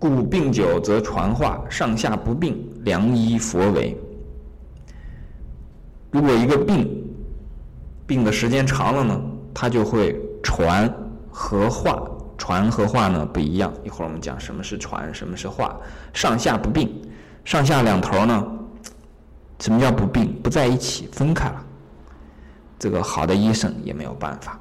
故病久则传化，上下不病，良医佛为。如果一个病病的时间长了呢，它就会传和化。传和化呢不一样，一会儿我们讲什么是传，什么是化。上下不并，上下两头呢，什么叫不并？不在一起，分开了。这个好的医生也没有办法。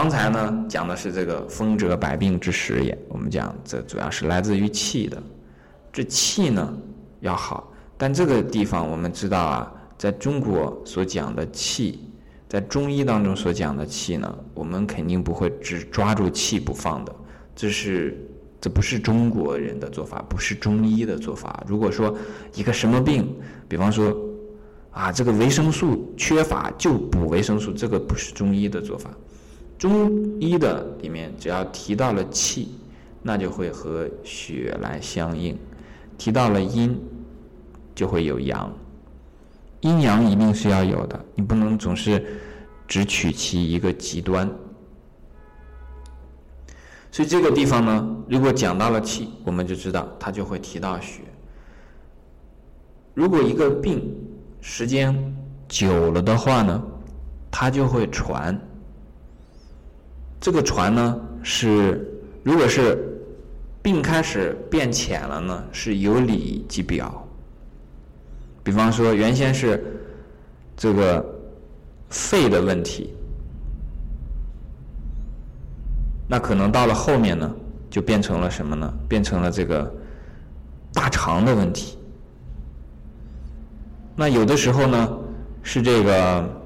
刚才呢讲的是这个风者百病之始也，我们讲这主要是来自于气的，这气呢要好，但这个地方我们知道啊，在中国所讲的气，在中医当中所讲的气呢，我们肯定不会只抓住气不放的，这是这不是中国人的做法，不是中医的做法。如果说一个什么病，比方说啊这个维生素缺乏就补维生素，这个不是中医的做法。中医的里面，只要提到了气，那就会和血来相应；提到了阴，就会有阳。阴阳一定是要有的，你不能总是只取其一个极端。所以这个地方呢，如果讲到了气，我们就知道它就会提到血。如果一个病时间久了的话呢，它就会传。这个传呢是，如果是病开始变浅了呢，是由里及表。比方说，原先是这个肺的问题，那可能到了后面呢，就变成了什么呢？变成了这个大肠的问题。那有的时候呢，是这个。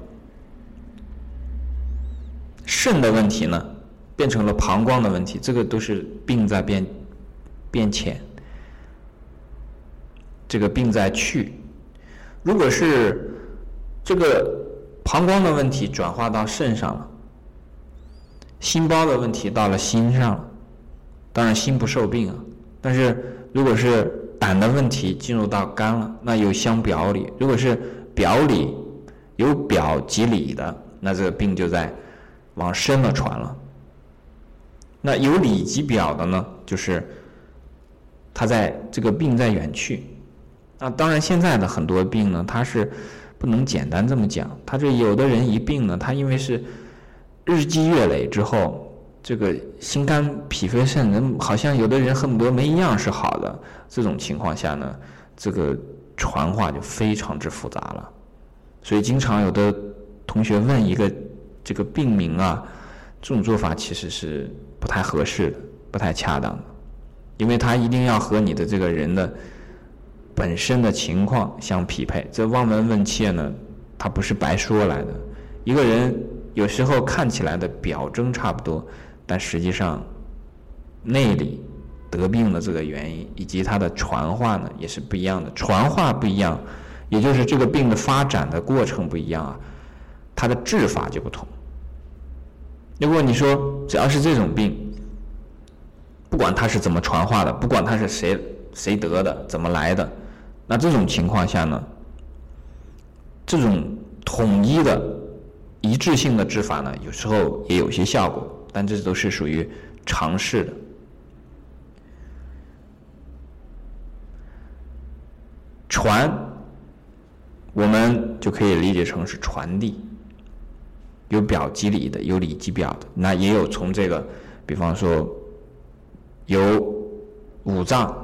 肾的问题呢，变成了膀胱的问题，这个都是病在变变浅，这个病在去。如果是这个膀胱的问题转化到肾上了，心包的问题到了心上了，当然心不受病啊。但是如果是胆的问题进入到肝了，那有相表里。如果是表里有表及里的，那这个病就在。往深了传了，那有里及表的呢，就是他在这个病在远去。那当然，现在的很多病呢，它是不能简单这么讲。他这有的人一病呢，他因为是日积月累之后，这个心肝脾肺肾，好像有的人恨不得没一样是好的。这种情况下呢，这个传话就非常之复杂了。所以，经常有的同学问一个。这个病名啊，这种做法其实是不太合适的，不太恰当的，因为它一定要和你的这个人的本身的情况相匹配。这望闻问切呢，它不是白说来的。一个人有时候看起来的表征差不多，但实际上内里得病的这个原因以及它的传话呢，也是不一样的。传话不一样，也就是这个病的发展的过程不一样啊。它的治法就不同。如果你说只要是这种病，不管它是怎么传化的，不管它是谁谁得的，怎么来的，那这种情况下呢，这种统一的一致性的治法呢，有时候也有些效果，但这都是属于尝试的。传，我们就可以理解成是传递。有表及里的，有里及表的，那也有从这个，比方说，有五脏，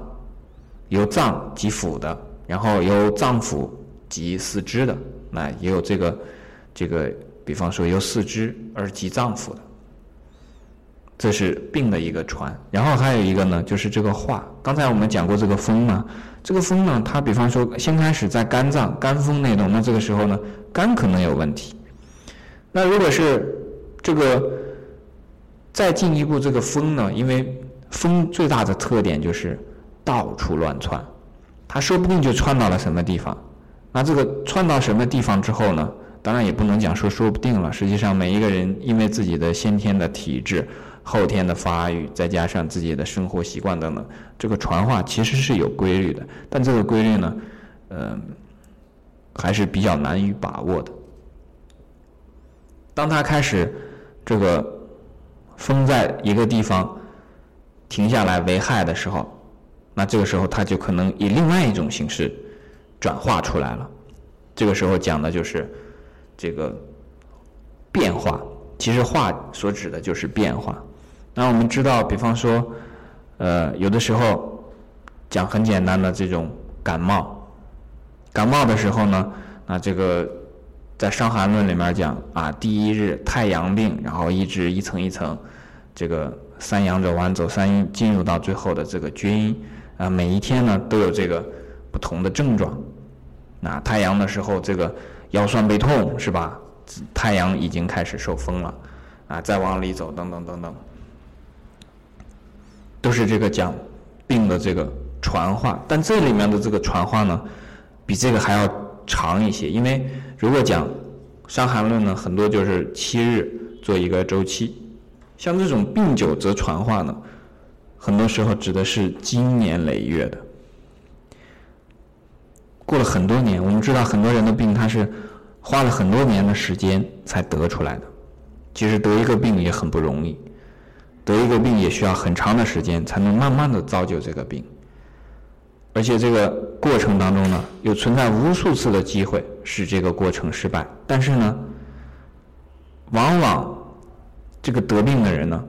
由脏及腑的，然后由脏腑及四肢的，那也有这个，这个，比方说由四肢而及脏腑的，这是病的一个传。然后还有一个呢，就是这个化。刚才我们讲过这个风嘛，这个风呢，它比方说先开始在肝脏，肝风内动，那这个时候呢，肝可能有问题。那如果是这个再进一步，这个风呢？因为风最大的特点就是到处乱窜，它说不定就窜到了什么地方。那这个窜到什么地方之后呢？当然也不能讲说说不定了。实际上，每一个人因为自己的先天的体质、后天的发育，再加上自己的生活习惯等等，这个传话其实是有规律的。但这个规律呢，呃，还是比较难以把握的。当他开始这个风在一个地方停下来为害的时候，那这个时候它就可能以另外一种形式转化出来了。这个时候讲的就是这个变化，其实化所指的就是变化。那我们知道，比方说，呃，有的时候讲很简单的这种感冒，感冒的时候呢，那这个在《伤寒论》里面讲啊，第一日太阳病，然后一直一层一层，这个三阳走完走三阴，进入到最后的这个厥阴啊，每一天呢都有这个不同的症状。那太阳的时候，这个腰酸背痛是吧？太阳已经开始受风了啊，再往里走，等等等等。都是这个讲病的这个传话，但这里面的这个传话呢，比这个还要长一些。因为如果讲《伤寒论》呢，很多就是七日做一个周期，像这种病久则传话呢，很多时候指的是经年累月的，过了很多年。我们知道很多人的病，他是花了很多年的时间才得出来的，其实得一个病也很不容易。得一个病也需要很长的时间，才能慢慢的造就这个病，而且这个过程当中呢，有存在无数次的机会使这个过程失败。但是呢，往往这个得病的人呢，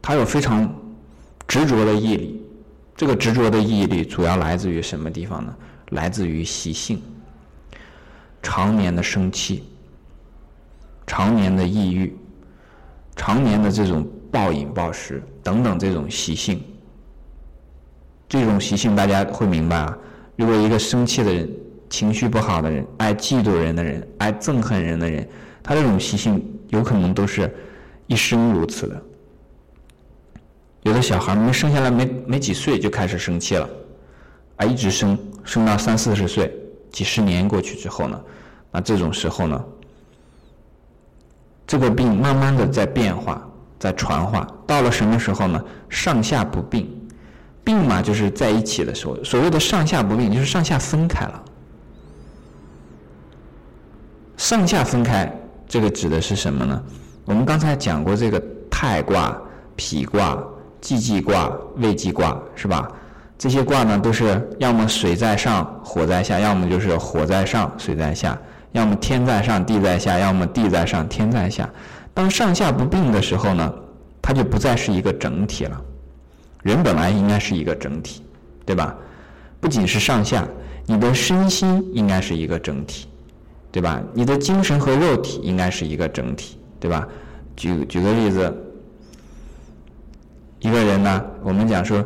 他有非常执着的毅力。这个执着的毅力主要来自于什么地方呢？来自于习性，常年的生气，常年的抑郁，常年的这种。暴饮暴食等等这种习性，这种习性大家会明白啊。如果一个生气的人、情绪不好的人、爱嫉妒人的人、爱憎恨人的人，他这种习性有可能都是一生如此的。有的小孩没生下来没没几岁就开始生气了，啊，一直生生到三四十岁，几十年过去之后呢，那这种时候呢，这个病慢慢的在变化。在传化，到了什么时候呢？上下不并，并嘛就是在一起的时候。所谓的上下不并，就是上下分开了。上下分开，这个指的是什么呢？我们刚才讲过这个太卦、否卦、既济卦、未济卦，是吧？这些卦呢，都是要么水在上，火在下；要么就是火在上，水在下；要么天在上，地在下；要么地在上，天在下。当上下不并的时候呢，它就不再是一个整体了。人本来应该是一个整体，对吧？不仅是上下，你的身心应该是一个整体，对吧？你的精神和肉体应该是一个整体，对吧？举举个例子，一个人呢，我们讲说，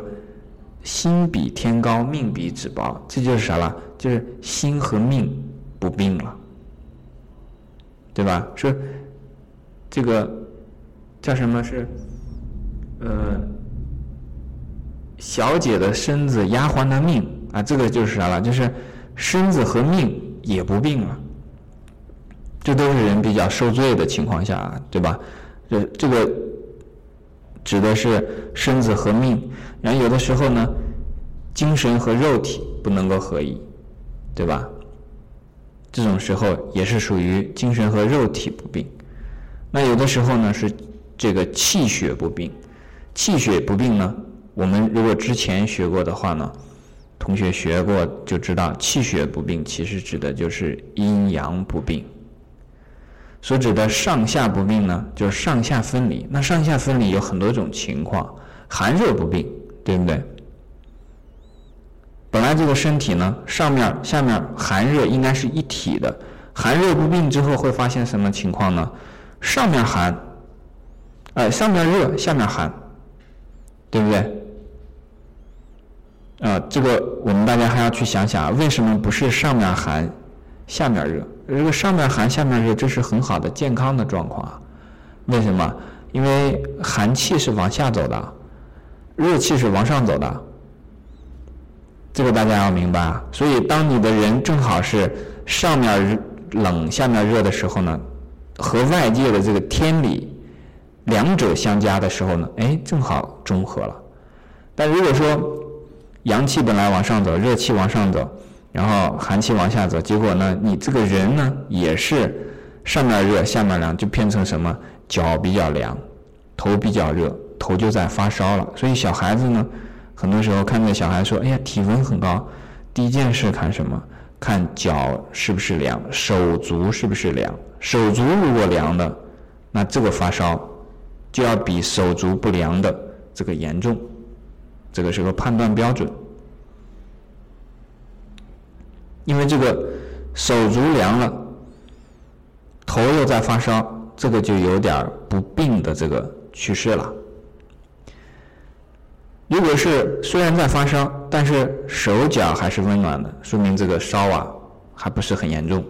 心比天高，命比纸薄，这就是啥了？就是心和命不并了，对吧？说。这个叫什么是？呃，小姐的身子，丫鬟的命啊，这个就是啥了？就是身子和命也不病了。这都是人比较受罪的情况下，对吧？这这个指的是身子和命，然后有的时候呢，精神和肉体不能够合一，对吧？这种时候也是属于精神和肉体不病。那有的时候呢是这个气血不并，气血不并呢，我们如果之前学过的话呢，同学学过就知道，气血不并其实指的就是阴阳不并。所指的上下不并呢，就是上下分离。那上下分离有很多种情况，寒热不并，对不对？本来这个身体呢，上面、下面寒热应该是一体的，寒热不并之后会发现什么情况呢？上面寒，哎，上面热，下面寒，对不对？啊，这个我们大家还要去想想，为什么不是上面寒，下面热？如果上面寒，下面热，这是很好的健康的状况啊。为什么？因为寒气是往下走的，热气是往上走的，这个大家要明白啊。所以，当你的人正好是上面冷，下面热的时候呢？和外界的这个天理两者相加的时候呢，哎，正好中和了。但如果说阳气本来往上走，热气往上走，然后寒气往下走，结果呢，你这个人呢也是上面热下面凉，就变成什么脚比较凉，头比较热，头就在发烧了。所以小孩子呢，很多时候看着小孩说：“哎呀，体温很高。”第一件事看什么？看脚是不是凉，手足是不是凉。手足如果凉的，那这个发烧就要比手足不凉的这个严重。这个是个判断标准。因为这个手足凉了，头又在发烧，这个就有点不病的这个趋势了。如果是虽然在发烧，但是手脚还是温暖的，说明这个烧啊还不是很严重。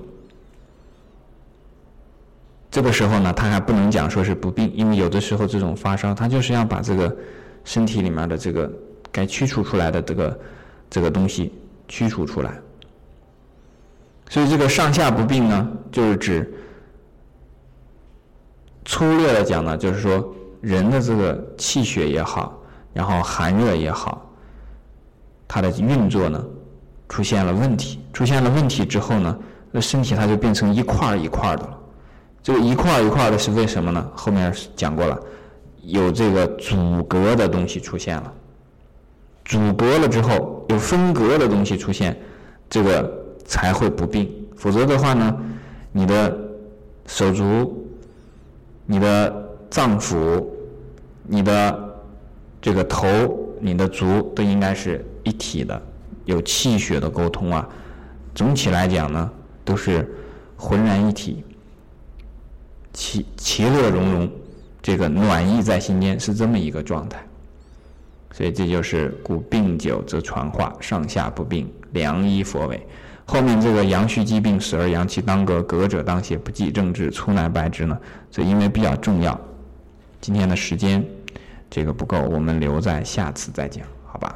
这个时候呢，他还不能讲说是不病，因为有的时候这种发烧，他就是要把这个身体里面的这个该驱除出来的这个这个东西驱除出来。所以这个上下不病呢，就是指粗略的讲呢，就是说人的这个气血也好，然后寒热也好，它的运作呢出现了问题，出现了问题之后呢，那身体它就变成一块一块的了。这个一块一块的是为什么呢？后面讲过了，有这个阻隔的东西出现了，阻隔了之后有分隔的东西出现，这个。才会不病，否则的话呢，你的手足、你的脏腑、你的这个头、你的足都应该是一体的，有气血的沟通啊。总体来讲呢，都是浑然一体，其其乐融融，这个暖意在心间是这么一个状态。所以这就是故病久则传化，上下不病，良医佛为。后面这个阳虚积病，死而阳气当隔，隔者当泄，不济正治，粗难败之呢？所以因为比较重要，今天的时间这个不够，我们留在下次再讲，好吧？